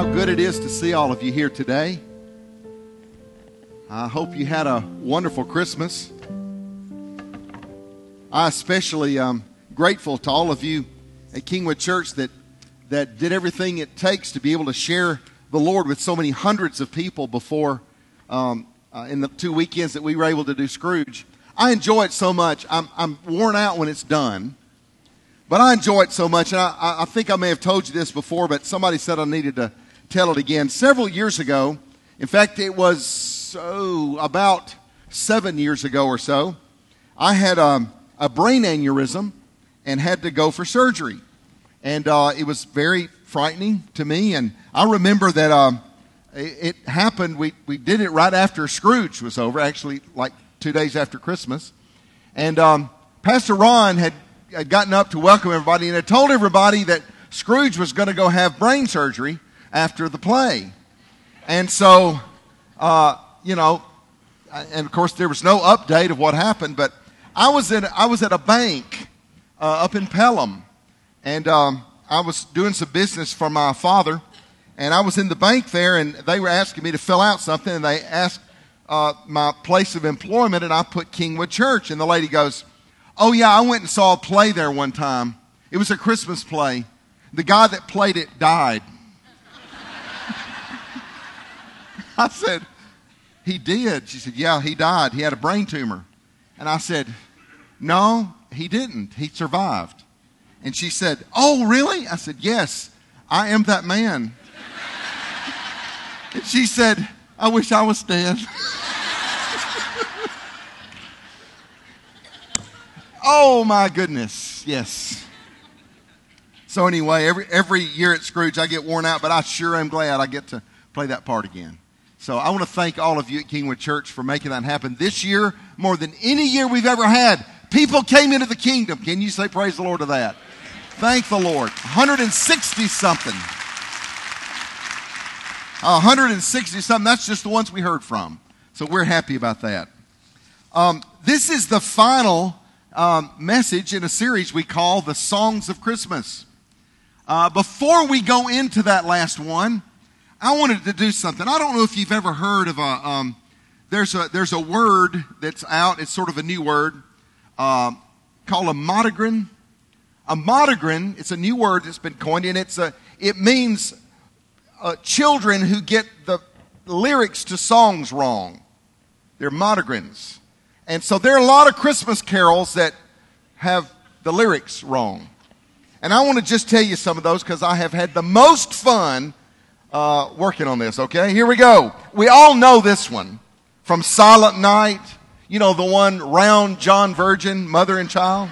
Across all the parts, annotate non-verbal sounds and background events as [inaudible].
how good it is to see all of you here today. I hope you had a wonderful Christmas. I especially am grateful to all of you at Kingwood Church that, that did everything it takes to be able to share the Lord with so many hundreds of people before um, uh, in the two weekends that we were able to do Scrooge. I enjoy it so much. I'm, I'm worn out when it's done. But I enjoy it so much, and I, I think I may have told you this before, but somebody said I needed to tell it again. Several years ago, in fact, it was oh, about seven years ago or so, I had um, a brain aneurysm and had to go for surgery. And uh, it was very frightening to me. And I remember that um, it, it, happened, we, we did it right after Scrooge was over, actually, like two days after Christmas. And um, Pastor Ron had had gotten up to welcome everybody and had told everybody that Scrooge was going to go have brain surgery after the play. And so, uh, you know, and of course there was no update of what happened, but I was in, I was at a bank uh, up in Pelham, and um, I was doing some business for my father, and I was in the bank there, and they were asking me to fill out something, and they asked uh, my place of employment, and I put Kingwood Church, and the lady goes, Oh, yeah, I went and saw a play there one time. It was a Christmas play. The guy that played it died. I said, He did. She said, Yeah, he died. He had a brain tumor. And I said, No, he didn't. He survived. And she said, Oh, really? I said, Yes, I am that man. and she said, I wish I was dead. [laughs] Oh my goodness, yes. So anyway, every every year at Scrooge I get worn out, but I sure am glad I get to play that part again. So I want to thank all of you at Kingwood Church for making that happen this year, more than any year we've ever had. People came into the kingdom. Can you say praise the Lord to that? Thank the Lord. 160 something. 160 something. That's just the ones we heard from. So we're happy about that. Um, this is the final um, message in a series we call the Songs of Christmas. Uh, before we go into that last one, I wanted to do something. I don't know if you've ever heard of a um, there's a there's a word that's out. It's sort of a new word uh, called a motogram. A motogram. It's a new word that's been coined, and it's a it means uh, children who get the lyrics to songs wrong. They're monograms. And so there are a lot of Christmas carols that have the lyrics wrong. And I want to just tell you some of those because I have had the most fun uh, working on this, okay? Here we go. We all know this one from Silent Night. You know, the one Round John Virgin, mother and child.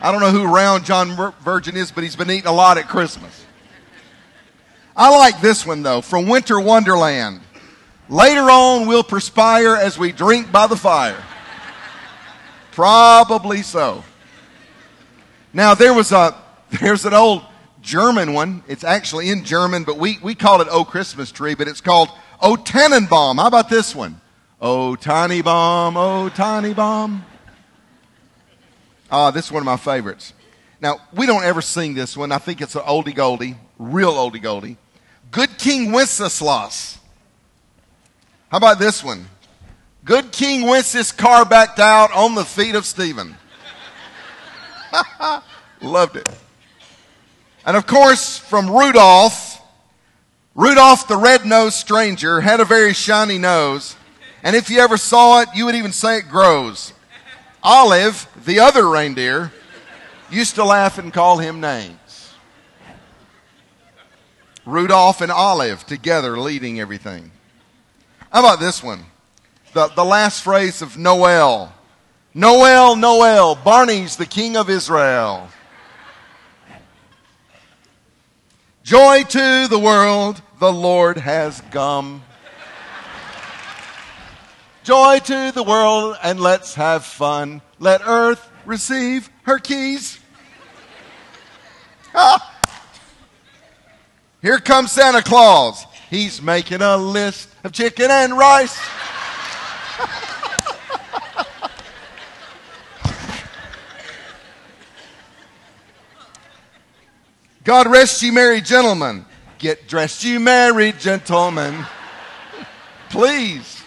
I don't know who Round John Virgin is, but he's been eating a lot at Christmas. I like this one, though, from Winter Wonderland. Later on, we'll perspire as we drink by the fire. Probably so. Now there was a [laughs] there's an old German one. It's actually in German, but we, we call it Oh Christmas Tree, but it's called Oh Tannenbaum. How about this one? Oh tiny bomb, oh tiny bomb. Ah, this is one of my favorites. Now, we don't ever sing this one. I think it's an oldie goldie, real oldie goldie. Good King Wenceslas. How about this one? Good King Wenceslas car backed out on the feet of Stephen. [laughs] Loved it. And of course, from Rudolph, Rudolph the red-nosed stranger had a very shiny nose. And if you ever saw it, you would even say it grows. Olive, the other reindeer, used to laugh and call him names. Rudolph and Olive together leading everything. How about this one? the, the last phrase of Noel. Noel, Noel, Barney's the king of Israel. Joy to the world, the Lord has come. Joy to the world, and let's have fun. Let earth receive her keys. Ah. Here comes Santa Claus. He's making a list of chicken and rice. [laughs] God rest you, merry gentlemen. Get dressed, you married gentlemen. Please.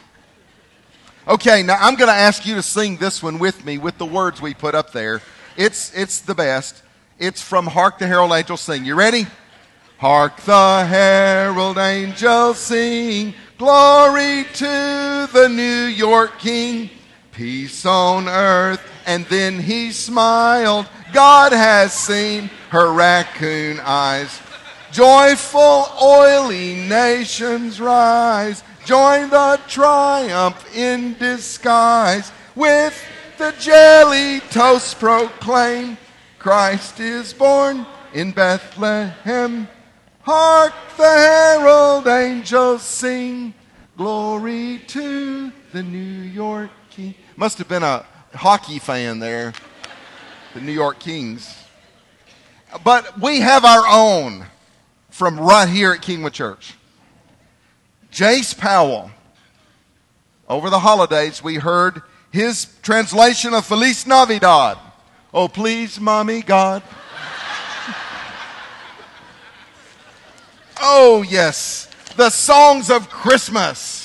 Okay, now I'm going to ask you to sing this one with me with the words we put up there. It's, it's the best. It's from Hark the Herald Angels Sing. You ready? Hark the herald angels sing, glory to the New York King, peace on earth. And then he smiled, God has seen her raccoon eyes. Joyful, oily nations rise, join the triumph in disguise. With the jelly toast proclaim, Christ is born in Bethlehem. Hark the herald angels sing, glory to the New York King. Must have been a hockey fan there, the New York Kings. But we have our own from right here at Kingwood Church. Jace Powell. Over the holidays, we heard his translation of Feliz Navidad. Oh, please, mommy, God. [laughs] Oh, yes, the songs of Christmas.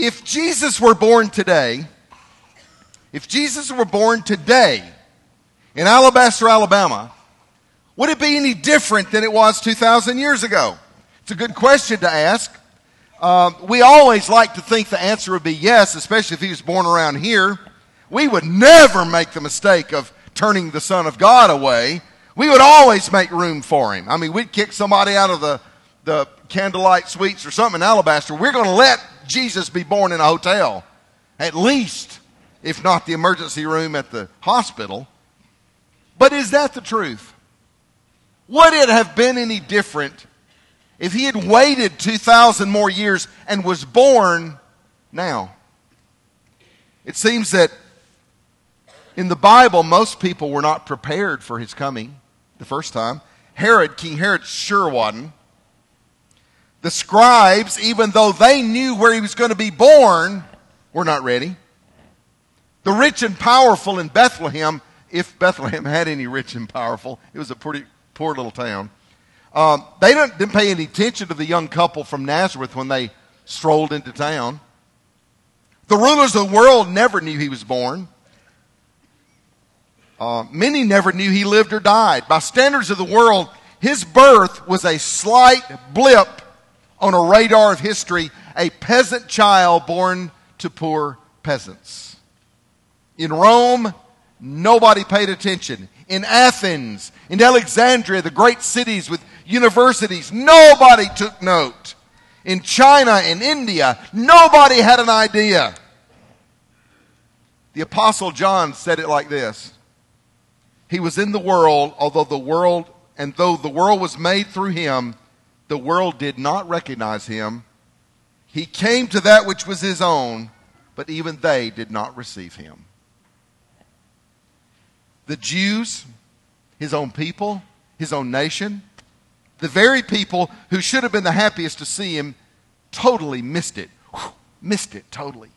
If Jesus were born today, if Jesus were born today in Alabaster, Alabama, would it be any different than it was 2,000 years ago? It's a good question to ask. Uh, we always like to think the answer would be yes, especially if he was born around here. We would never make the mistake of turning the Son of God away we would always make room for him. I mean, we'd kick somebody out of the, the candlelight suites or something in Alabaster. We're going to let Jesus be born in a hotel, at least, if not the emergency room at the hospital. But is that the truth? Would it have been any different if he had waited 2,000 more years and was born now? It seems that in the Bible, most people were not prepared for his coming the first time. Herod, King Herod, sure wasn't. The scribes, even though they knew where he was going to be born, were not ready. The rich and powerful in Bethlehem, if Bethlehem had any rich and powerful, it was a pretty poor little town. Um, they didn't, didn't pay any attention to the young couple from Nazareth when they strolled into town. The rulers of the world never knew he was born. Uh, many never knew he lived or died. By standards of the world, his birth was a slight blip on a radar of history, a peasant child born to poor peasants. In Rome, nobody paid attention. In Athens, in Alexandria, the great cities with universities, nobody took note. In China and India, nobody had an idea. The Apostle John said it like this he was in the world, although the world, and though the world was made through him, the world did not recognize him. He came to that which was his own, but even they did not receive him. The Jews, his own people, his own nation, the very people who should have been the happiest to see him, totally missed it. Whew, missed it totally.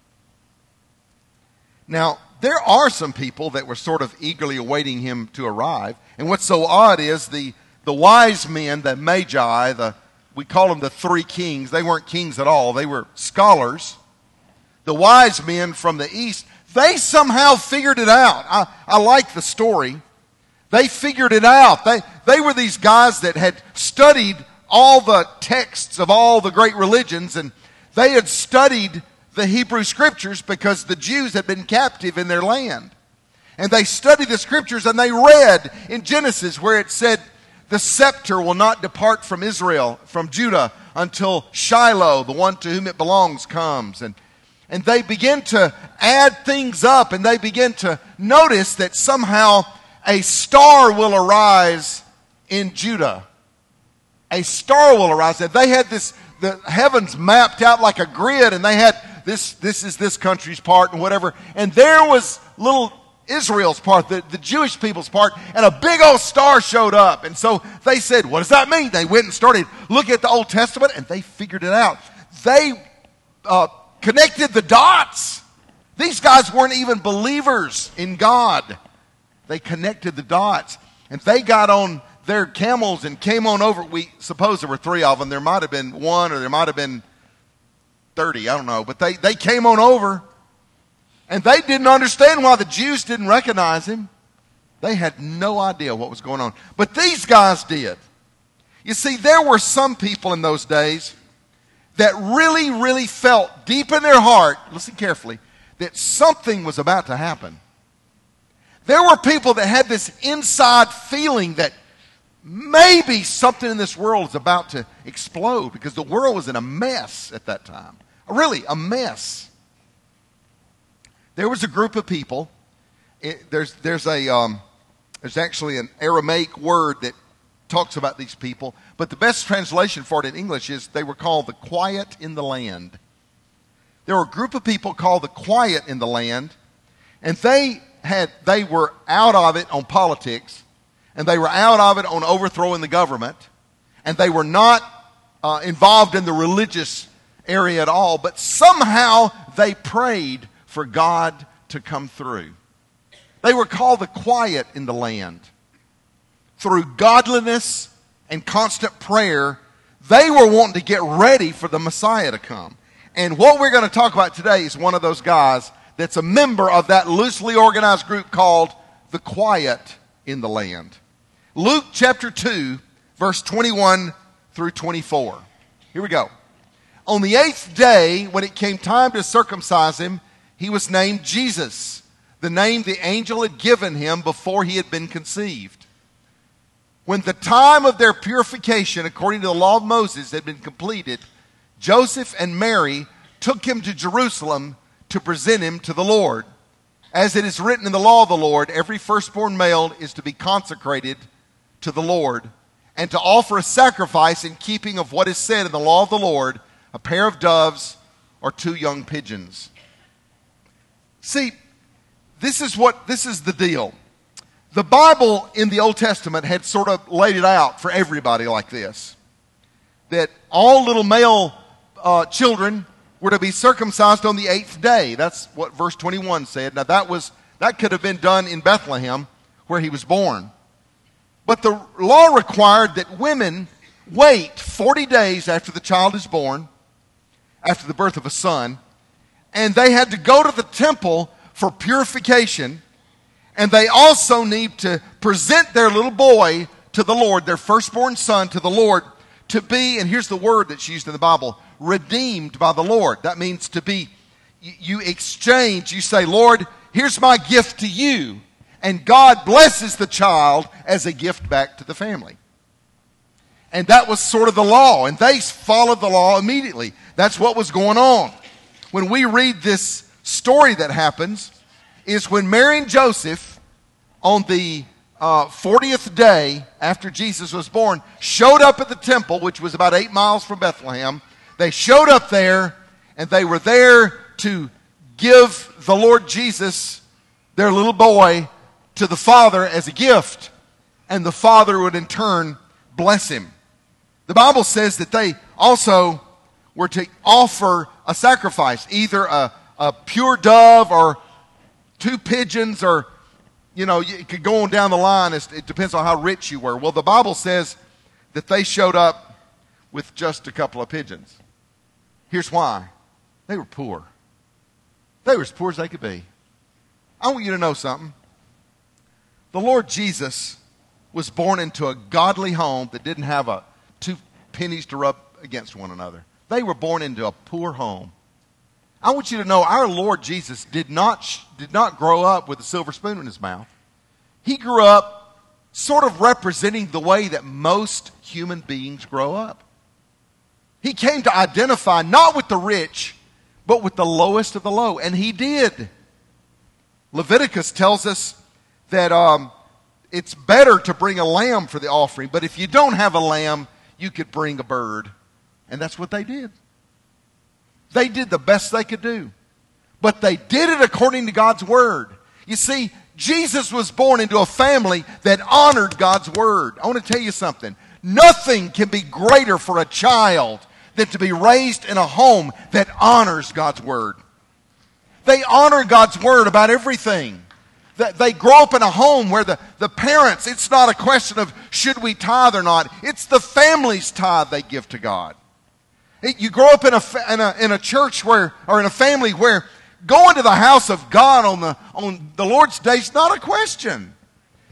Now, there are some people that were sort of eagerly awaiting him to arrive. And what's so odd is the, the wise men, the magi, the, we call them the three kings. They weren't kings at all, they were scholars. The wise men from the east, they somehow figured it out. I, I like the story. They figured it out. They, they were these guys that had studied all the texts of all the great religions, and they had studied the Hebrew scriptures because the Jews had been captive in their land. And they studied the scriptures and they read in Genesis where it said, The scepter will not depart from Israel, from Judah, until Shiloh, the one to whom it belongs, comes. And, and they begin to add things up and they begin to notice that somehow a star will arise in Judah. A star will arise. And they had this, the heavens mapped out like a grid and they had this, this is this country's part and whatever. And there was little Israel's part, the, the Jewish people's part, and a big old star showed up. And so they said, What does that mean? They went and started looking at the Old Testament and they figured it out. They uh, connected the dots. These guys weren't even believers in God. They connected the dots and they got on their camels and came on over. We suppose there were three of them. There might have been one or there might have been 30. I don't know. But they, they came on over and they didn't understand why the Jews didn't recognize him. They had no idea what was going on. But these guys did. You see, there were some people in those days that really, really felt deep in their heart, listen carefully, that something was about to happen. There were people that had this inside feeling that maybe something in this world is about to explode because the world was in a mess at that time. Really, a mess. There was a group of people. It, there's, there's, a, um, there's actually an Aramaic word that talks about these people, but the best translation for it in English is they were called the quiet in the land. There were a group of people called the quiet in the land, and they had they were out of it on politics, and they were out of it on overthrowing the government, and they were not uh, involved in the religious area at all, but somehow they prayed for God to come through. They were called the quiet in the land through godliness and constant prayer, they were wanting to get ready for the Messiah to come. And what we're going to talk about today is one of those guys that's a member of that loosely organized group called the Quiet in the Land. Luke chapter 2, verse 21 through 24. Here we go. On the eighth day, when it came time to circumcise him, he was named Jesus, the name the angel had given him before he had been conceived. When the time of their purification, according to the law of Moses, had been completed, Joseph and Mary took him to Jerusalem to present him to the Lord. As it is written in the law of the Lord, every firstborn male is to be consecrated to the Lord and to offer a sacrifice in keeping of what is said in the law of the Lord a pair of doves or two young pigeons. See, this is what this is the deal. The Bible in the Old Testament had sort of laid it out for everybody like this that all little male uh, children were to be circumcised on the eighth day. That's what verse 21 said. Now, that, was, that could have been done in Bethlehem where he was born. But the law required that women wait 40 days after the child is born, after the birth of a son, and they had to go to the temple for purification and they also need to present their little boy to the Lord, their firstborn son to the Lord, to be, and here's the word that's used in the Bible, redeemed by the Lord. That means to be, you exchange, you say, Lord, here's my gift to you. And God blesses the child as a gift back to the family. And that was sort of the law, and they followed the law immediately. That's what was going on. When we read this story that happens, is when Mary and Joseph, on the uh, 40th day after Jesus was born, showed up at the temple, which was about eight miles from Bethlehem. They showed up there, and they were there to give the Lord Jesus, their little boy, to the Father as a gift. And the Father would in turn bless him. The Bible says that they also were to offer a sacrifice, either a, a pure dove or two pigeons or, you know, you could go on down the line. it depends on how rich you were. Well, the Bible says that they showed up with just a couple of pigeons. Here's why they were poor. They were as poor as they could be. I want you to know something. The Lord Jesus was born into a godly home that didn't have a, two pennies to rub against one another. They were born into a poor home. I want you to know our Lord Jesus did not, did not grow up with a silver spoon in his mouth. He grew up sort of representing the way that most human beings grow up. He came to identify not with the rich, but with the lowest of the low. And he did. Leviticus tells us that um, it's better to bring a lamb for the offering, but if you don't have a lamb, you could bring a bird. And that's what they did. They did the best they could do. But they did it according to God's word. You see, Jesus was born into a family that honored God's word. I want to tell you something. Nothing can be greater for a child than to be raised in a home that honors God's word. They honor God's word about everything. They grow up in a home where the, the parents, it's not a question of should we tithe or not. It's the family's tithe they give to God. You grow up in a, in, a, in a church where, or in a family where going to the house of God on the, on the Lord's day is not a question.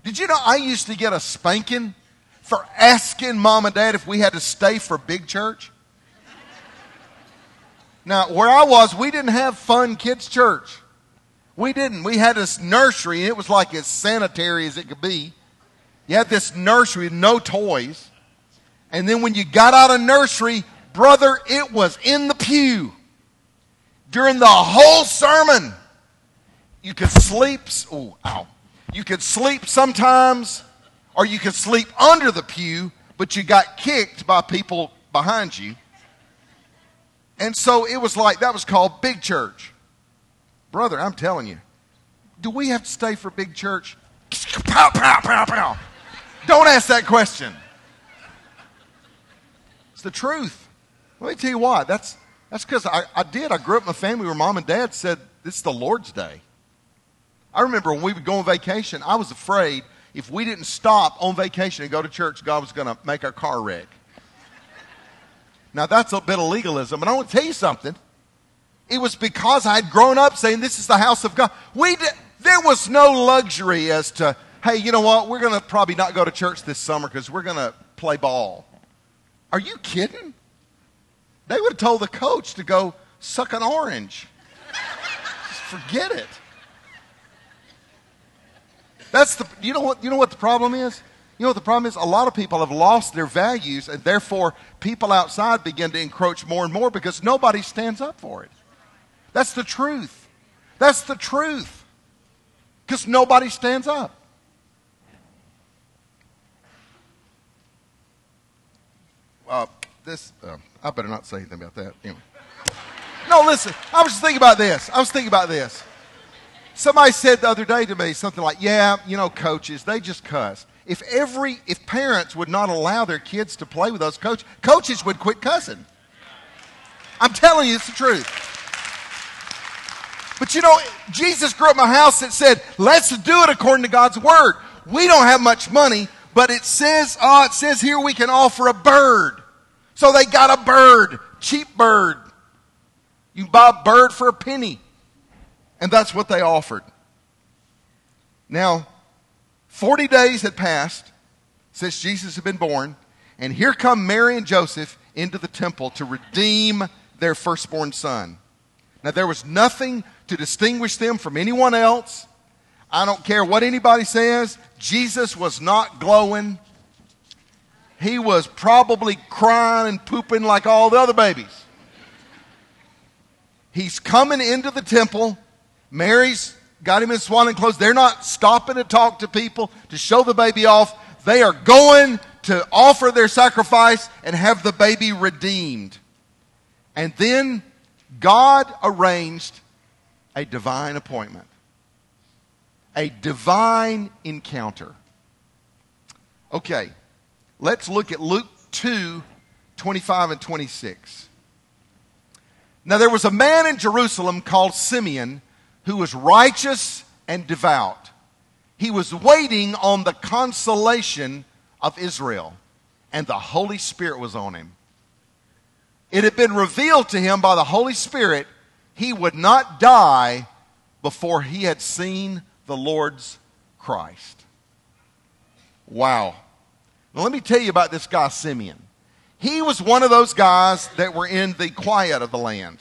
Did you know I used to get a spanking for asking mom and dad if we had to stay for big church? Now, where I was, we didn't have fun kids' church. We didn't. We had this nursery, and it was like as sanitary as it could be. You had this nursery with no toys. And then when you got out of nursery, brother, it was in the pew during the whole sermon. You could sleep. Oh, ow. You could sleep sometimes, or you could sleep under the pew, but you got kicked by people behind you. And so it was like that was called big church. Brother, I'm telling you, do we have to stay for big church? Pow, pow, pow, pow. Don't ask that question. It's the truth. Let me tell you why. That's that's because I, I did. I grew up in a family where mom and dad said, This is the Lord's day. I remember when we would go on vacation, I was afraid if we didn't stop on vacation and go to church, God was going to make our car wreck. Now, that's a bit of legalism, and I want to tell you something. It was because I had grown up saying, This is the house of God. We there was no luxury as to, hey, you know what? We're going to probably not go to church this summer because we're going to play ball. Are you kidding? They would have told the coach to go suck an orange. Just forget it. That's the you know what you know what the problem is? You know what the problem is? A lot of people have lost their values and therefore people outside begin to encroach more and more because nobody stands up for it. That's the truth. That's the truth. Because nobody stands up. Uh, this, uh, I better not say anything about that. Anyway. No, listen, I was just thinking about this. I was thinking about this. Somebody said the other day to me something like, yeah, you know, coaches, they just cuss. If every, if parents would not allow their kids to play with those coaches, coaches would quit cussing. I'm telling you, it's the truth. But you know, Jesus grew up in a house that said, let's do it according to God's word. We don't have much money, but it says, oh, it says here we can offer a bird. So they got a bird, cheap bird. You buy a bird for a penny. And that's what they offered. Now, 40 days had passed since Jesus had been born, and here come Mary and Joseph into the temple to redeem their firstborn son. Now, there was nothing to distinguish them from anyone else. I don't care what anybody says. Jesus was not glowing he was probably crying and pooping like all the other babies. He's coming into the temple. Mary's got him in swaddling clothes. They're not stopping to talk to people to show the baby off. They are going to offer their sacrifice and have the baby redeemed. And then God arranged a divine appointment, a divine encounter. Okay, Let's look at Luke 2 25 and 26. Now, there was a man in Jerusalem called Simeon who was righteous and devout. He was waiting on the consolation of Israel, and the Holy Spirit was on him. It had been revealed to him by the Holy Spirit he would not die before he had seen the Lord's Christ. Wow. Now, let me tell you about this guy, Simeon. He was one of those guys that were in the quiet of the land.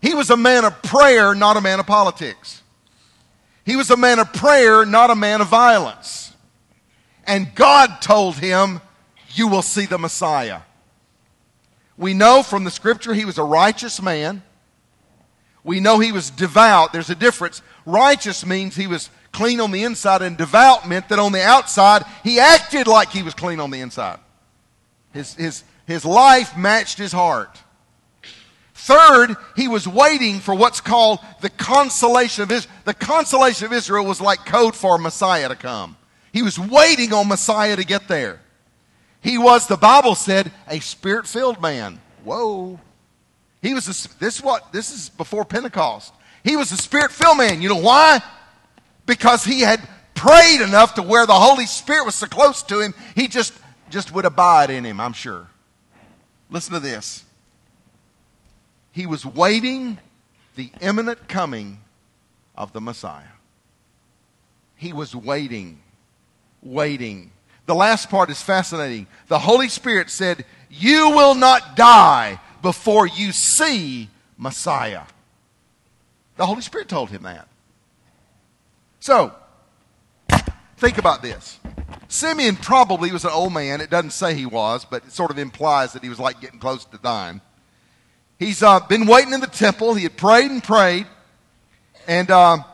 He was a man of prayer, not a man of politics. He was a man of prayer, not a man of violence. And God told him, You will see the Messiah. We know from the scripture he was a righteous man. We know he was devout. There's a difference. Righteous means he was clean on the inside, and devout meant that on the outside, he acted like he was clean on the inside. His, his, his life matched his heart. Third, he was waiting for what's called the consolation of Israel. The consolation of Israel was like code for Messiah to come. He was waiting on Messiah to get there. He was, the Bible said, a spirit filled man. Whoa. He was a, this what this is before Pentecost. He was a spirit filled man. You know why? Because he had prayed enough to where the Holy Spirit was so close to him, he just, just would abide in him, I'm sure. Listen to this. He was waiting the imminent coming of the Messiah. He was waiting, waiting. The last part is fascinating. The Holy Spirit said, You will not die before you see Messiah. The Holy Spirit told him that. So, think about this. Simeon probably was an old man. It doesn't say he was, but it sort of implies that he was like getting close to dying. He's uh, been waiting in the temple. He had prayed and prayed. And uh,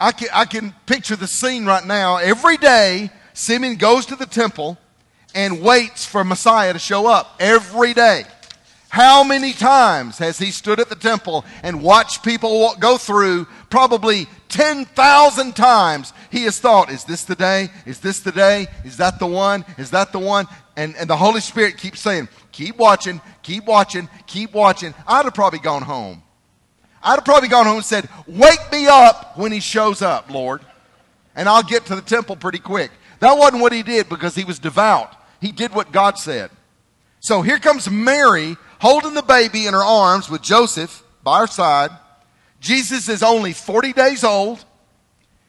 I, can, I can picture the scene right now. Every day, Simeon goes to the temple and waits for Messiah to show up. Every day. How many times has he stood at the temple and watched people go through? Probably 10,000 times he has thought, is this the day? Is this the day? Is that the one? Is that the one? And, and the Holy Spirit keeps saying, keep watching, keep watching, keep watching. I'd have probably gone home. I'd have probably gone home and said, wake me up when he shows up, Lord. And I'll get to the temple pretty quick. That wasn't what he did because he was devout. He did what God said. So here comes Mary holding the baby in her arms with Joseph by her side. Jesus is only 40 days old.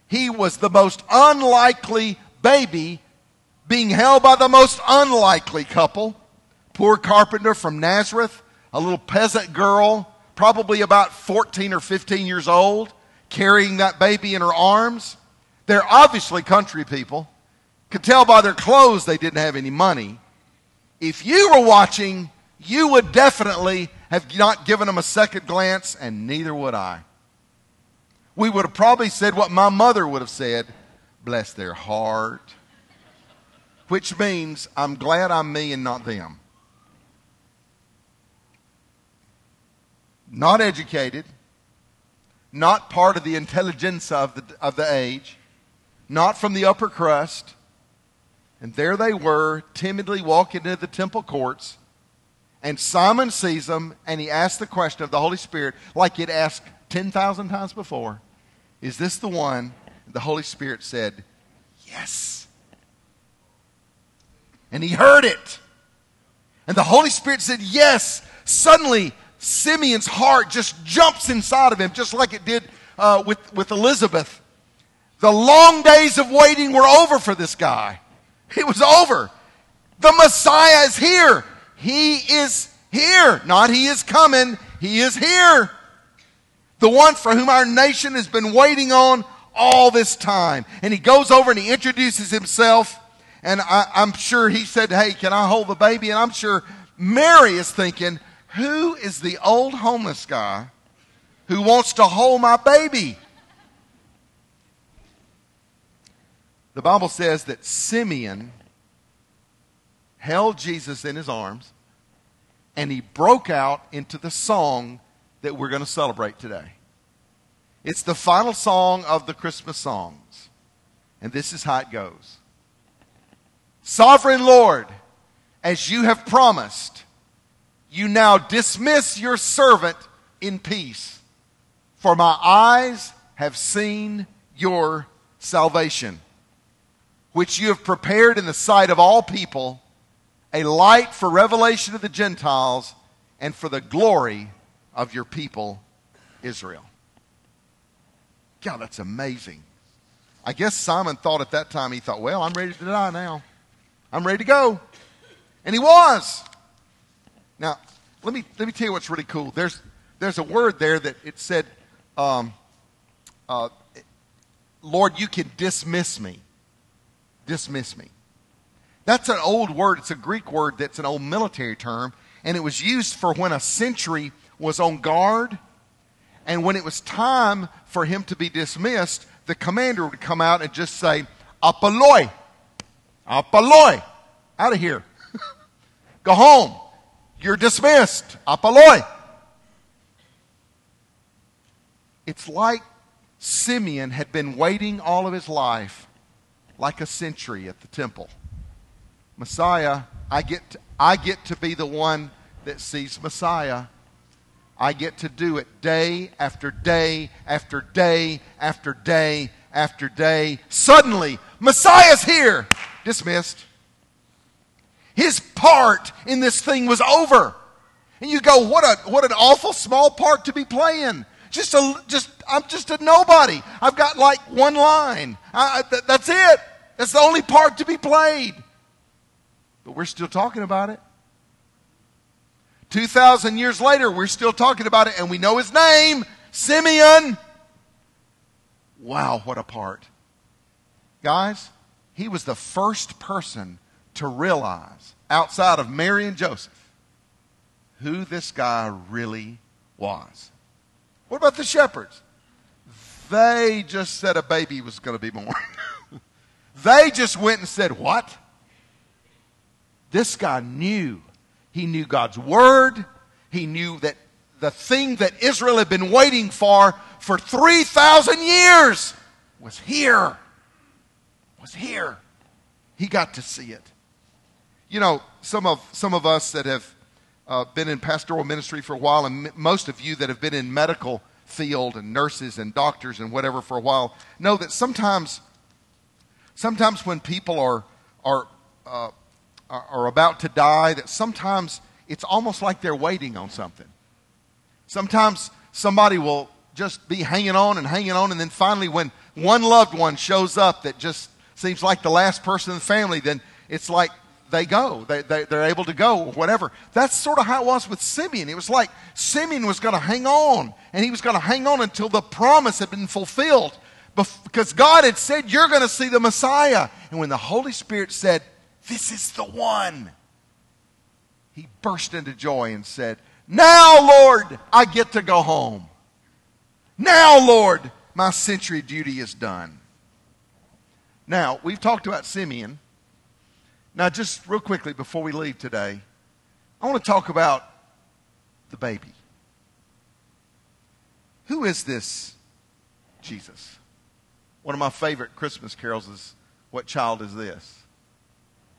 He was the most unlikely baby being held by the most unlikely couple. Poor carpenter from Nazareth, a little peasant girl, probably about 14 or 15 years old, carrying that baby in her arms. They're obviously country people. Could tell by their clothes they didn't have any money. If you were watching, you would definitely have not given them a second glance, and neither would I. We would have probably said what my mother would have said bless their heart. Which means, I'm glad I'm me and not them. Not educated, not part of the intelligentsia of the, of the age, not from the upper crust. And there they were, timidly walking into the temple courts and Simeon sees them and he asks the question of the Holy Spirit, like he'd asked 10,000 times before Is this the one? The Holy Spirit said, Yes. And he heard it. And the Holy Spirit said, Yes. Suddenly, Simeon's heart just jumps inside of him, just like it did uh, with, with Elizabeth. The long days of waiting were over for this guy. It was over. The Messiah is here. He is here. Not he is coming. He is here. The one for whom our nation has been waiting on all this time. And he goes over and he introduces himself. And I, am sure he said, Hey, can I hold the baby? And I'm sure Mary is thinking, Who is the old homeless guy who wants to hold my baby? The Bible says that Simeon held Jesus in his arms, and he broke out into the song that we're going to celebrate today. It's the final song of the Christmas songs. And this is how it goes Sovereign Lord, as you have promised, you now dismiss your servant in peace, for my eyes have seen your salvation, which you have prepared in the sight of all people a light for revelation of the Gentiles and for the glory of your people, Israel. God, that's amazing. I guess Simeon thought at that time, he thought, well, I'm ready to die now. I'm ready to go. And he was. Now, let me, let me tell you what's really cool. There's, there's a word there that it said, um, uh, Lord, you can dismiss me. Dismiss me. That's an old word. It's a Greek word that's an old military term. And it was used for when a sentry was on guard. And when it was time for him to be dismissed, the commander would come out and just say, Apoloi, Apoloi, out of here. [laughs] Go home. You're dismissed. Apoloi. It's like Simeon had been waiting all of his life like a sentry at the temple. Messiah, I get, to, I get to be the one that sees Messiah. I get to do it day after day after day after day after day. Suddenly, Messiah's here. Dismissed. His part in this thing was over. And you go, what a what an awful small part to be playing. Just a just I'm just a nobody. I've got like one line. I, th- that's it. That's the only part to be played. But we're still talking about it. 2,000 years later, we're still talking about it, and we know his name Simeon. Wow, what a part. Guys, he was the first person to realize, outside of Mary and Joseph, who this guy really was. What about the shepherds? They just said a baby was going to be born. [laughs] they just went and said, What? This guy knew. He knew God's word. He knew that the thing that Israel had been waiting for for 3,000 years was here. Was here. He got to see it. You know, some of, some of us that have uh, been in pastoral ministry for a while, and m- most of you that have been in medical field and nurses and doctors and whatever for a while, know that sometimes, sometimes when people are, are, uh, are about to die, that sometimes it's almost like they're waiting on something. Sometimes somebody will just be hanging on and hanging on, and then finally, when one loved one shows up that just seems like the last person in the family, then it's like they go. They, they, they're able to go, or whatever. That's sort of how it was with Simeon. It was like Simeon was going to hang on, and he was going to hang on until the promise had been fulfilled. Because God had said, You're going to see the Messiah. And when the Holy Spirit said, This is the one, he burst into joy and said, Now, Lord, I get to go home. Now, Lord, my century duty is done. Now, we've talked about Simeon. Now, just real quickly before we leave today, I want to talk about the baby. Who is this Jesus? One of my favorite Christmas carols is What Child is This?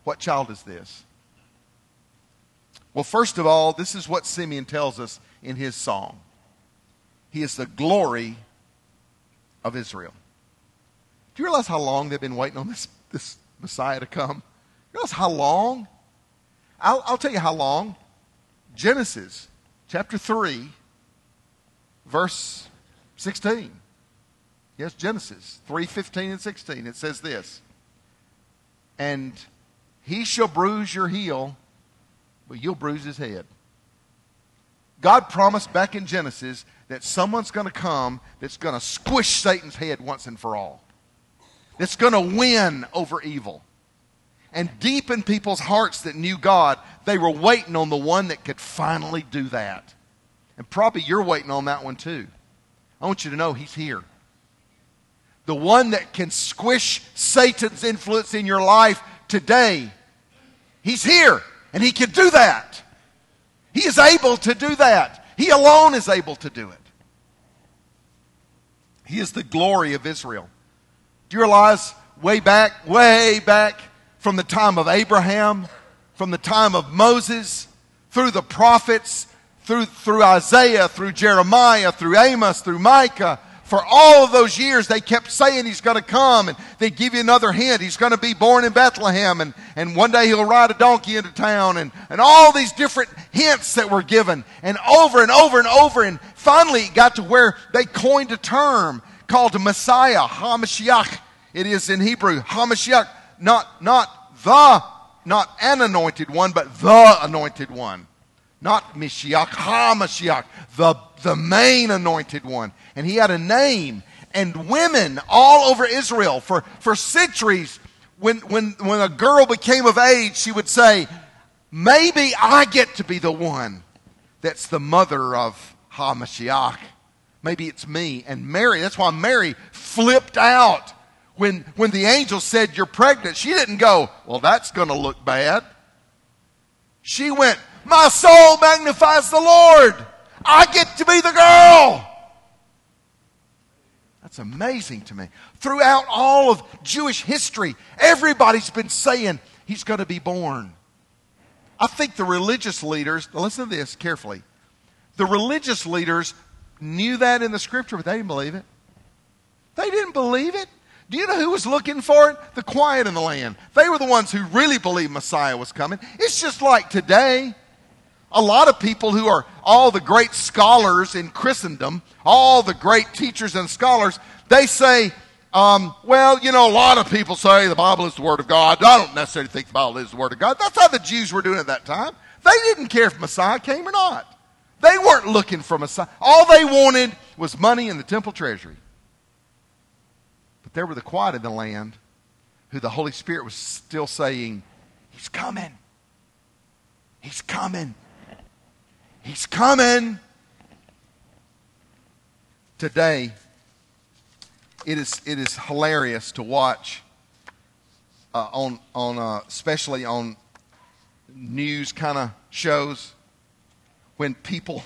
What child is this? Well, first of all, this is what Simeon tells us in his song. He is the glory of Israel. Do you realize how long they've been waiting on this, this Messiah to come? You realize how long? I'll, I'll tell you how long. Genesis chapter 3, verse 16. Yes, Genesis 3:15 and 16. It says this And he shall bruise your heel, but you'll bruise his head. God promised back in Genesis that someone's going to come that's going to squish Satan's head once and for all, that's going to win over evil. And deep in people's hearts that knew God, they were waiting on the one that could finally do that. And probably you're waiting on that one too. I want you to know He's here. The one that can squish Satan's influence in your life today, He's here. And He can do that. He is able to do that. He alone is able to do it. He is the glory of Israel. Do you realize way back, way back, from the time of Abraham, from the time of Moses, through the prophets, through, through Isaiah, through Jeremiah, through Amos, through Micah. For all of those years, they kept saying he's going to come, and they'd give you another hint. He's going to be born in Bethlehem, and, and one day he'll ride a donkey into town, and, and all these different hints that were given, and over and over and over. And finally, it got to where they coined a term called Messiah, HaMashiach. It is in Hebrew, HaMashiach, not, not the, not an anointed one, but the anointed one. Not Mashiach, HaMashiach, the, the main anointed one. And he had a name. And women all over Israel for, for centuries, when, when, when a girl became of age, she would say, Maybe I get to be the one that's the mother of HaMashiach. Maybe it's me. And Mary, that's why Mary flipped out when, when the angel said, You're pregnant, she didn't go, Well, that's going to look bad. She went, My soul magnifies the Lord. I get to be the girl. That's amazing to me. Throughout all of Jewish history, everybody's been saying he's going to be born. I think the religious leaders, listen to this carefully. The religious leaders knew that in the scripture, but they didn't believe it. They didn't believe it. Do you know who was looking for it? The quiet in the land. They were the ones who really believed Messiah was coming. It's just like today. A lot of people who are all the great scholars in Christendom, all the great teachers and scholars, they say, um, well, you know, a lot of people say the Bible is the Word of God. I don't necessarily think the Bible is the Word of God. That's how the Jews were doing at that time. They didn't care if Messiah came or not. They weren't looking for Messiah. All they wanted was money in the temple treasury. But there were the quiet in the land who the Holy Spirit was still saying, He's coming. He's coming. He's coming. Today, it is, it is hilarious to watch uh, on, on uh, especially on news kind of shows when people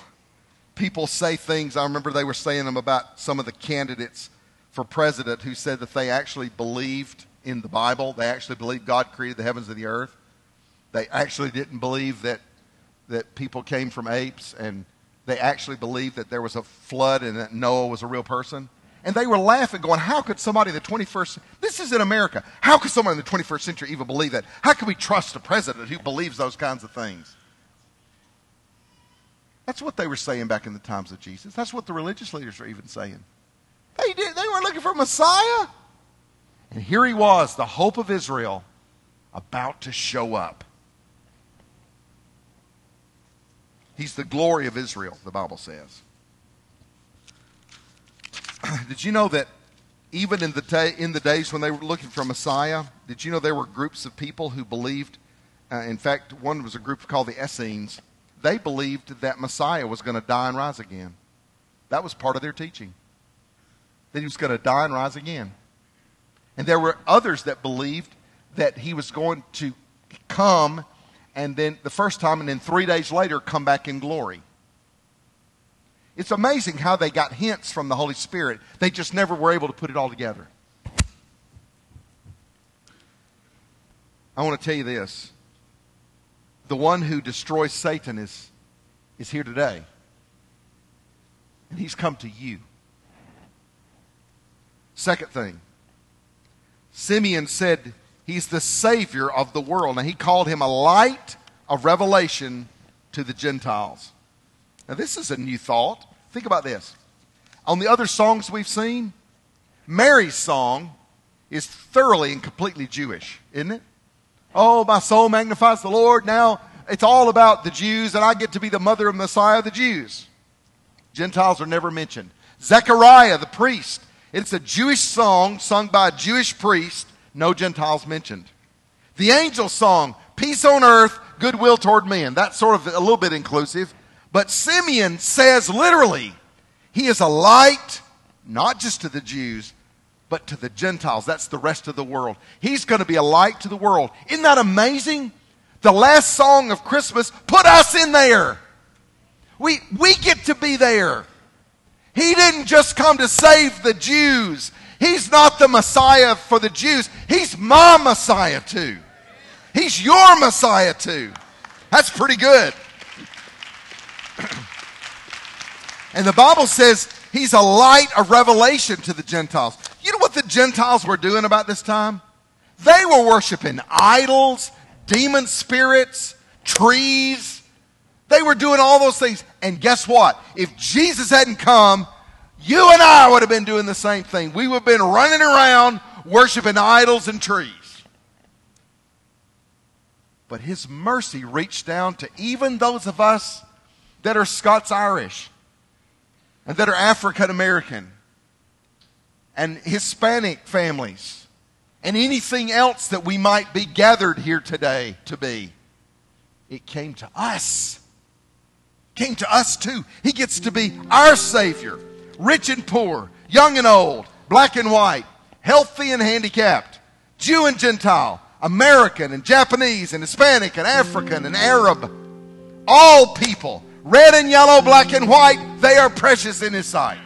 people say things. I remember they were saying them about some of the candidates for president who said that they actually believed in the Bible. They actually believed God created the heavens and the earth. They actually didn't believe that, that people came from apes, and they actually believed that there was a flood and that Noah was a real person. And they were laughing, going, How could somebody in the 21st this is in America. How could someone in the 21st century even believe that? How can we trust a president who believes those kinds of things? That's what they were saying back in the times of Jesus. That's what the religious leaders were even saying. They, did, they weren't looking for a Messiah. And here he was, the hope of Israel, about to show up. He's the glory of Israel, the Bible says. [clears throat] did you know that even in the, in the days when they were looking for Messiah, did you know there were groups of people who believed? Uh, in fact, one was a group called the Essenes. They believed that Messiah was going to die and rise again. That was part of their teaching that he was going to die and rise again. And there were others that believed that he was going to come and then the first time and then three days later come back in glory. It's amazing how they got hints from the Holy Spirit. They just never were able to put it all together. I want to tell you this. The one who destroys Satan is, is here today. And he's come to you. Second thing, Simeon said he's the Savior of the world. Now, he called him a light of revelation to the Gentiles. Now, this is a new thought. Think about this. On the other songs we've seen, Mary's song is thoroughly and completely Jewish, isn't it? Oh, my soul magnifies the Lord. Now it's all about the Jews, and I get to be the mother of Messiah of the Jews. Gentiles are never mentioned. Zechariah, the priest, it's a Jewish song sung by a Jewish priest, no Gentiles mentioned. The angel song, Peace on earth, goodwill toward men. That's sort of a little bit inclusive. But Simeon says literally, he is a light, not just to the Jews, but to the Gentiles. That's the rest of the world. He's going to be a light to the world. Isn't that amazing? The last song of Christmas put us in there. We, we get to be there. He didn't just come to save the Jews. He's not the Messiah for the Jews. He's my Messiah too. He's your Messiah too. That's pretty good. [clears throat] and the Bible says he's a light of revelation to the Gentiles. You know what the Gentiles were doing about this time? They were worshiping idols, demon spirits, trees, they were doing all those things. And guess what? If Jesus hadn't come, you and I would have been doing the same thing. We would have been running around worshiping idols and trees. But his mercy reached down to even those of us that are Scots Irish and that are African American and Hispanic families and anything else that we might be gathered here today to be. It came to us came to us too. He gets to be our Savior, rich and poor, young and old, black and white, healthy and handicapped, Jew and Gentile, American and Japanese and Hispanic and African and Arab. All people, red and yellow, black and white, they are precious in His sight.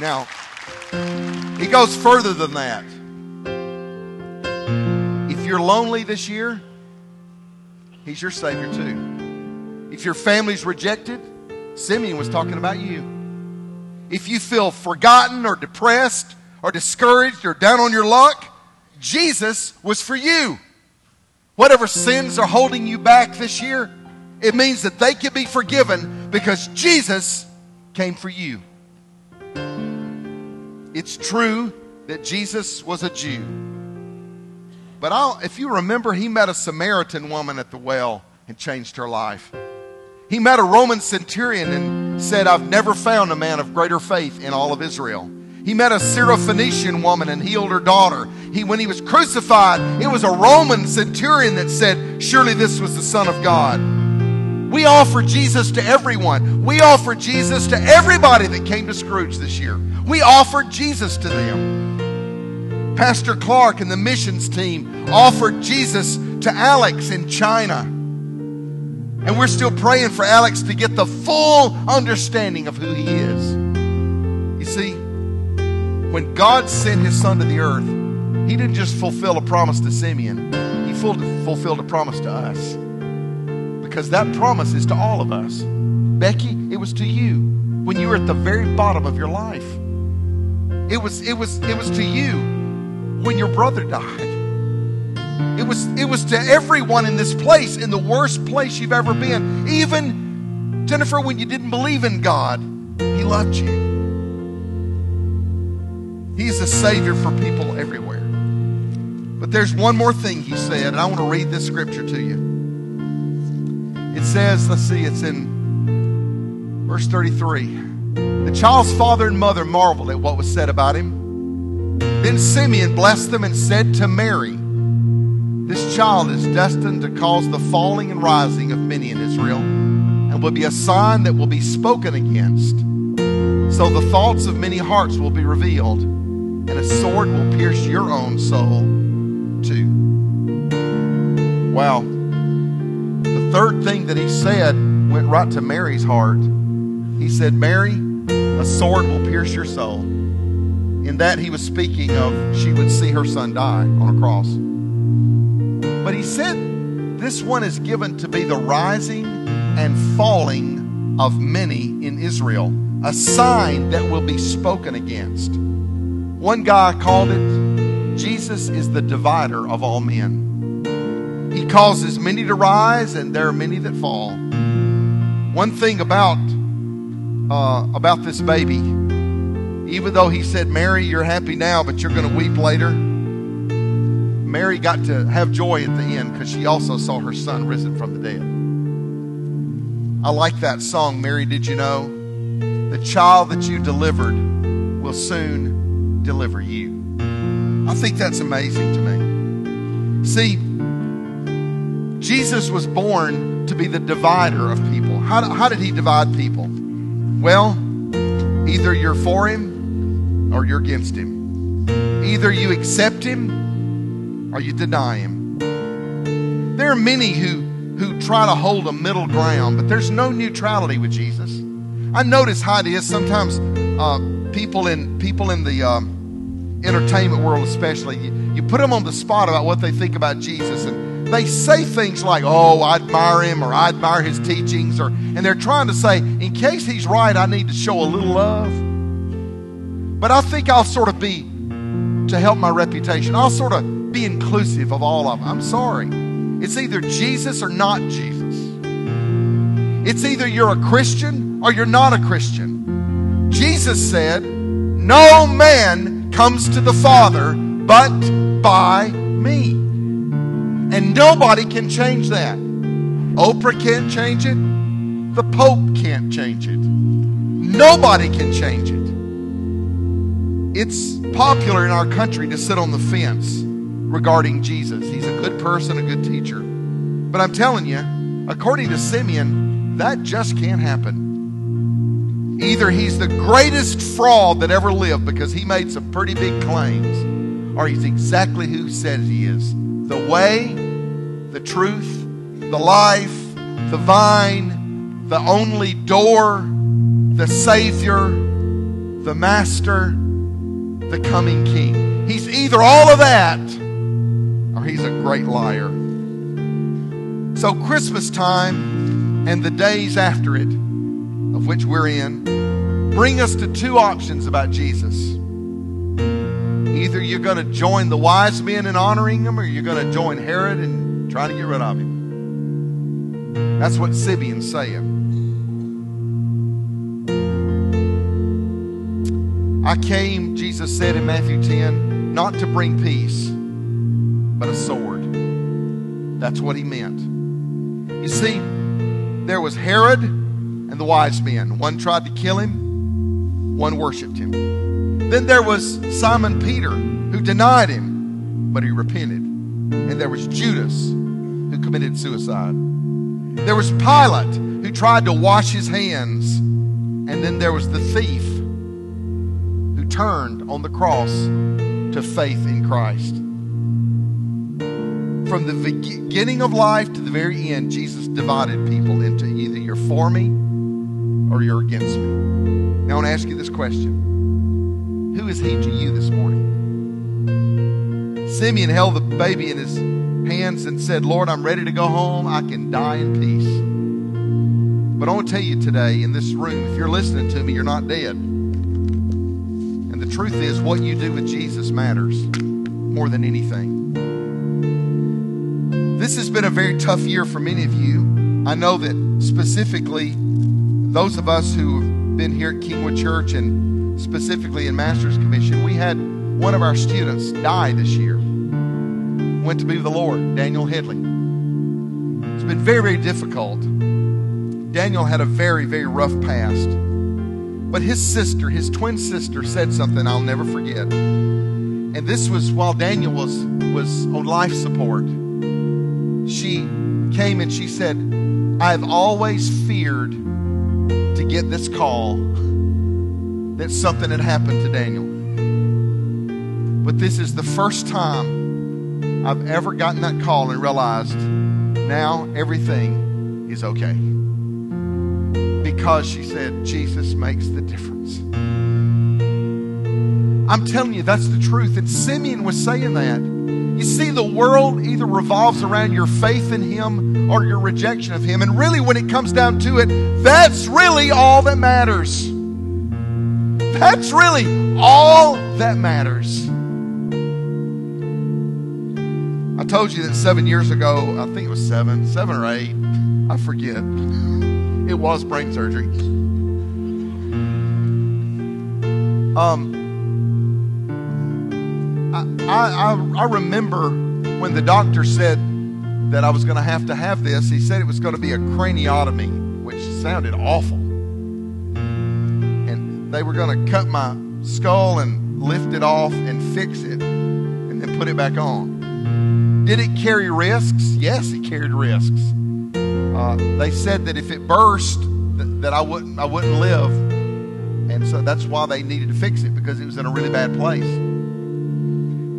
Now, he goes further than that. If you're lonely this year, He's your Savior too. If your family's rejected, Simeon was talking about you. if you feel forgotten or depressed or discouraged or down on your luck, Jesus was for you. Whatever sins are holding you back this year, it means that they can be forgiven because Jesus came for you. It's true that Jesus was a Jew. But I'll, if you remember, he met a Samaritan woman at the well and changed her life. He met a Roman centurion and said, I've never found a man of greater faith in all of Israel. He met a Syrophoenician woman and healed her daughter. He, when he was crucified, it was a Roman centurion that said, Surely this was the Son of God. We offer Jesus to everyone. We offer Jesus to everybody that came to Scrooge this year. We offered Jesus to them. Pastor Clark and the missions team offered Jesus to Alex in China. And we're still praying for Alex to get the full understanding of who he is. You see, when God sent his son to the earth, he didn't just fulfill a promise to Simeon, he fulfilled a promise to us. Because that promise is to all of us. Becky, it was to you when you were at the very bottom of your life. It was, it was, it was to you when your brother died. It was, it was to everyone in this place, in the worst place you've ever been. Even, Jennifer, when you didn't believe in God, He loved you. He's a Savior for people everywhere. But there's one more thing He said, and I want to read this scripture to you. It says, let's see, it's in verse 33. The child's father and mother marveled at what was said about him. Then Simeon blessed them and said to Mary, This child is destined to cause the falling and rising of many in Israel, and will be a sign that will be spoken against. So the thoughts of many hearts will be revealed, and a sword will pierce your own soul too. Wow. The third thing that he said went right to Mary's heart. He said, Mary, a sword will pierce your soul. In that he was speaking of she would see her son die on a cross. But he said this one is given to be the rising and falling of many in Israel, a sign that will be spoken against. One guy called it Jesus is the divider of all men. He causes many to rise, and there are many that fall. One thing about uh, about this baby. Even though he said, Mary, you're happy now, but you're going to weep later. Mary got to have joy at the end because she also saw her son risen from the dead. I like that song, Mary, did you know? The child that you delivered will soon deliver you. I think that's amazing to me. See, Jesus was born to be the divider of people. How, how did he divide people? Well, either you're for him or you're against him. Either you accept him or you deny him. There are many who, who try to hold a middle ground, but there's no neutrality with Jesus. I notice how it is sometimes uh, people in people in the um, entertainment world, especially, you, you put them on the spot about what they think about Jesus, and they say things like, oh, I admire him or I admire his teachings, or, and they're trying to say, in case he's right, I need to show a little love. But I think I'll sort of be, to help my reputation, I'll sort of be inclusive of all of them. I'm sorry. It's either Jesus or not Jesus. It's either you're a Christian or you're not a Christian. Jesus said, No man comes to the Father but by me. And nobody can change that. Oprah can't change it. The Pope can't change it. Nobody can change it. It's popular in our country to sit on the fence regarding Jesus. He's a good person, a good teacher. But I'm telling you, according to Simeon, that just can't happen. Either he's the greatest fraud that ever lived because he made some pretty big claims, or he's exactly who he said he is the way, the truth, the life, the vine, the only door, the Savior, the Master, the coming King. He's either all of that or he's a great liar. So, Christmas time and the days after it, of which we're in, bring us to two options about Jesus. Either you're going to join the wise men in honoring him, or you're going to join Herod and trying to get rid of him. That's what Simeon's saying. I came, Jesus said in Matthew 10, not to bring peace, but a sword. That's what he meant. You see, there was Herod and the wise men. One tried to kill him, one worshiped him. Then there was Simon Peter, who denied him, but he repented. And there was Judas, who committed suicide. There was Pilate, who tried to wash his hands. And then there was the thief who turned on the cross to faith in Christ. From the beginning of life to the very end, Jesus divided people into either you're for me or you're against me. Now, I want to ask you this question Who is he to you this morning? Simeon held the baby in his hands and said, Lord, I'm ready to go home. I can die in peace. But I want to tell you today in this room, if you're listening to me, you're not dead And the truth is, what you do with Jesus matters more than anything. This has been a very tough year for many of you. I know that specifically those of us who have been here at Kingwood Church and specifically in Master's Commission, we had one of our students die this year. Went to be with the Lord, Daniel Headley. It's been very, very difficult. Daniel had a very, very rough past. But his sister, his twin sister, said something I'll never forget. And this was while Daniel was, was on life support. She came and she said, I've always feared to get this call that something had happened to Daniel. But this is the first time I've ever gotten that call and realized now everything is okay because she said Jesus makes the difference. I'm telling you, that's the truth. And Simeon was saying that. You see, the world either revolves around your faith in Him or your rejection of Him. And really, when it comes down to it, that's really all that matters. That's really all that matters. I told you that seven years ago, I think it was seven, seven or eight, I forget. It was brain surgery. Um, I, I, I remember when the doctor said that I was going to have to have this, he said it was going to be a craniotomy, which sounded awful. And they were going to cut my skull and lift it off and fix it and then put it back on. Did it carry risks? Yes, it carried risks. Uh, they said that if it burst, that, that I wouldn't I wouldn't live, and so that's why they needed to fix it because it was in a really bad place.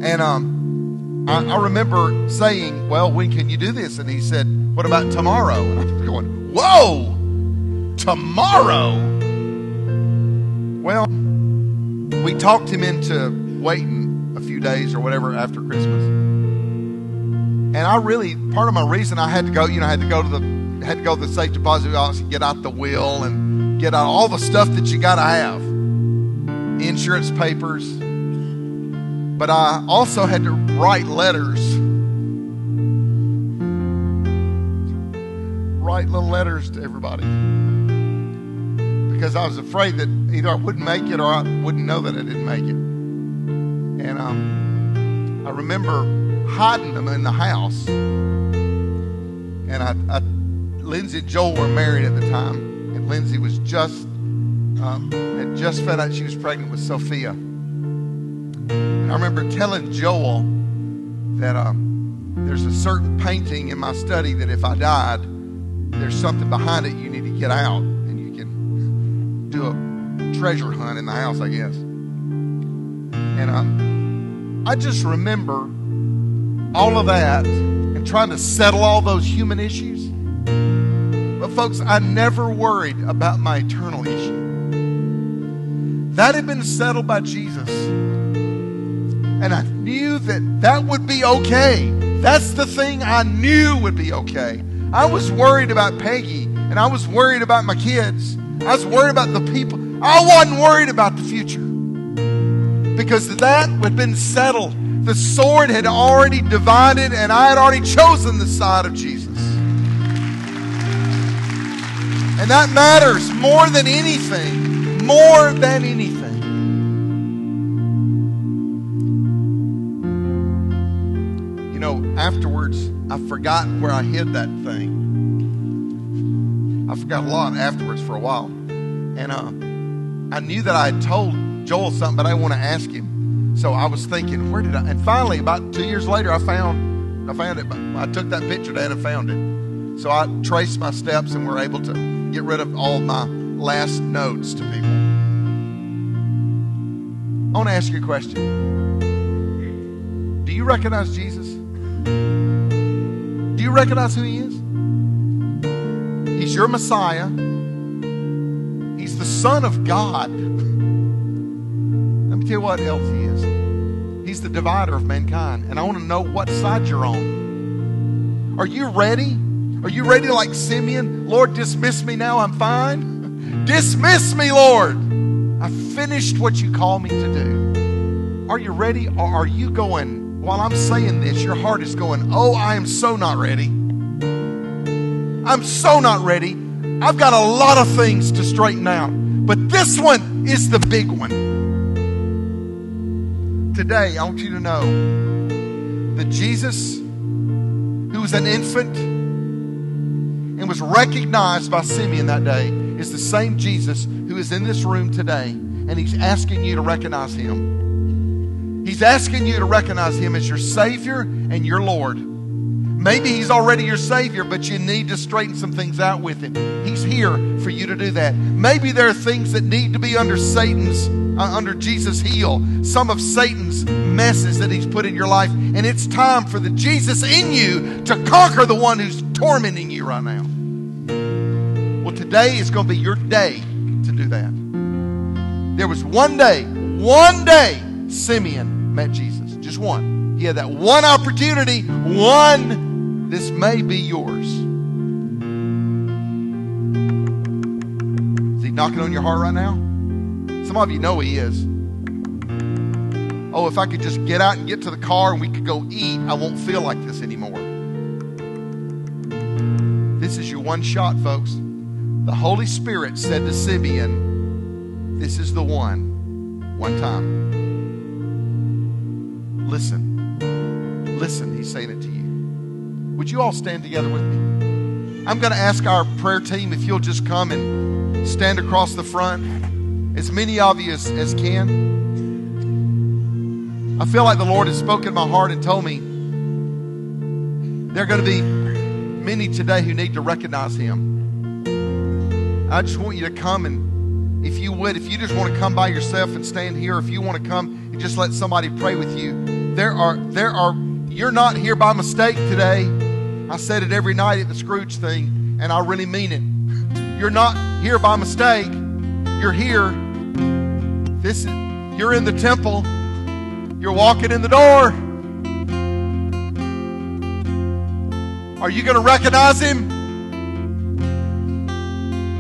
And um, I, I remember saying, "Well, when can you do this?" And he said, "What about tomorrow?" And I'm going, "Whoa, tomorrow!" Well, we talked him into waiting a few days or whatever after Christmas. And I really, part of my reason I had to go, you know, I had to go to the had to go to the safe deposit office and get out the will and get out all the stuff that you got to have insurance papers. But I also had to write letters. Write little letters to everybody. Because I was afraid that either I wouldn't make it or I wouldn't know that I didn't make it. And um, I remember hiding them in the house. And I, I Lindsay and Joel were married at the time, and Lindsay was just um, had just found out she was pregnant with Sophia. And I remember telling Joel that um, there's a certain painting in my study that if I died, there's something behind it you need to get out, and you can do a treasure hunt in the house, I guess. And um, I just remember all of that and trying to settle all those human issues. But, folks, I never worried about my eternal issue. That had been settled by Jesus. And I knew that that would be okay. That's the thing I knew would be okay. I was worried about Peggy, and I was worried about my kids. I was worried about the people. I wasn't worried about the future because that had been settled. The sword had already divided, and I had already chosen the side of Jesus. And that matters more than anything. More than anything. Afterwards, I forgot where I hid that thing. I forgot a lot afterwards for a while. And uh, I knew that I had told Joel something, but I want to ask him. So I was thinking, where did I? And finally, about two years later, I found, I found it. I took that picture down and found it. So I traced my steps and were able to get rid of all my last notes to people. I want to ask you a question. Do you recognize Jesus? Do you recognize who he is? He's your Messiah. He's the Son of God Let me tell you what else he is. He's the divider of mankind. And I want to know what side you're on. Are you ready? Are you ready like Simeon? Lord, dismiss me now. I'm fine. dismiss me, Lord. I finished what you call me to do. Are you ready? Or are you going, while I'm saying this, your heart is going, Oh, I am so not ready. I'm so not ready. I've got a lot of things to straighten out. But this one is the big one today, I want you to know that Jesus, who was an infant and was recognized by Simeon that day, is the same Jesus who is in this room today, and he's asking you to recognize him. He's asking you to recognize him as your Savior and your Lord. Maybe he's already your Savior, but you need to straighten some things out with him. He's here for you to do that. Maybe there are things that need to be under Satan's uh, under Jesus' heel, some of Satan's messes that he's put in your life. And it's time for the Jesus in you to conquer the one who's tormenting you right now. Well, today is going to be your day to do that. There was one day, one day, Simeon met Jesus. Just one. He had that one opportunity, one. This may be yours. Is he knocking on your heart right now? Some of you know He is. Oh, if I could just get out and get to the car and we could go eat, I won't feel like this anymore. This is your one shot, folks. The Holy Spirit said to Simeon, This is the one, one time. Listen. Listen, he's saying it to you. Would you all stand together with me? I'm going to ask our prayer team if you'll just come and stand across the front as many of you as, as can. I feel like the Lord has spoken my heart and told me there are going to be many today who need to recognize Him. I just want you to come and, if you would, if you just want to come by yourself and stand here, if you want to come and just let somebody pray with you, there are, there are, you're not here by mistake today. I said it every night at the Scrooge thing, and I really mean it. [laughs] You're not here by mistake. You're here this is, you're in the temple. You're walking in the door. Are you going to recognize him?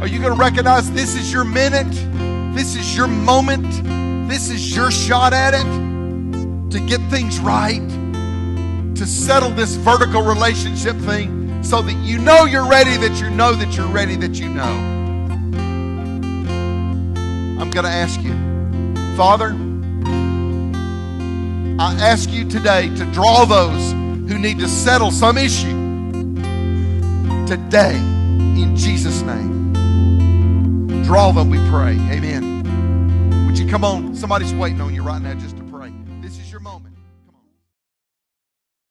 Are you going to recognize this is your minute? This is your moment? This is your shot at it to get things right, to settle this vertical relationship thing so that you know you're ready, that you know that you're ready, that you know. I'm going to ask you. Father, I ask you today to draw those who need to settle some issue today in Jesus' name. Draw them, we pray. Amen. Would you come on? Somebody's waiting on you right now just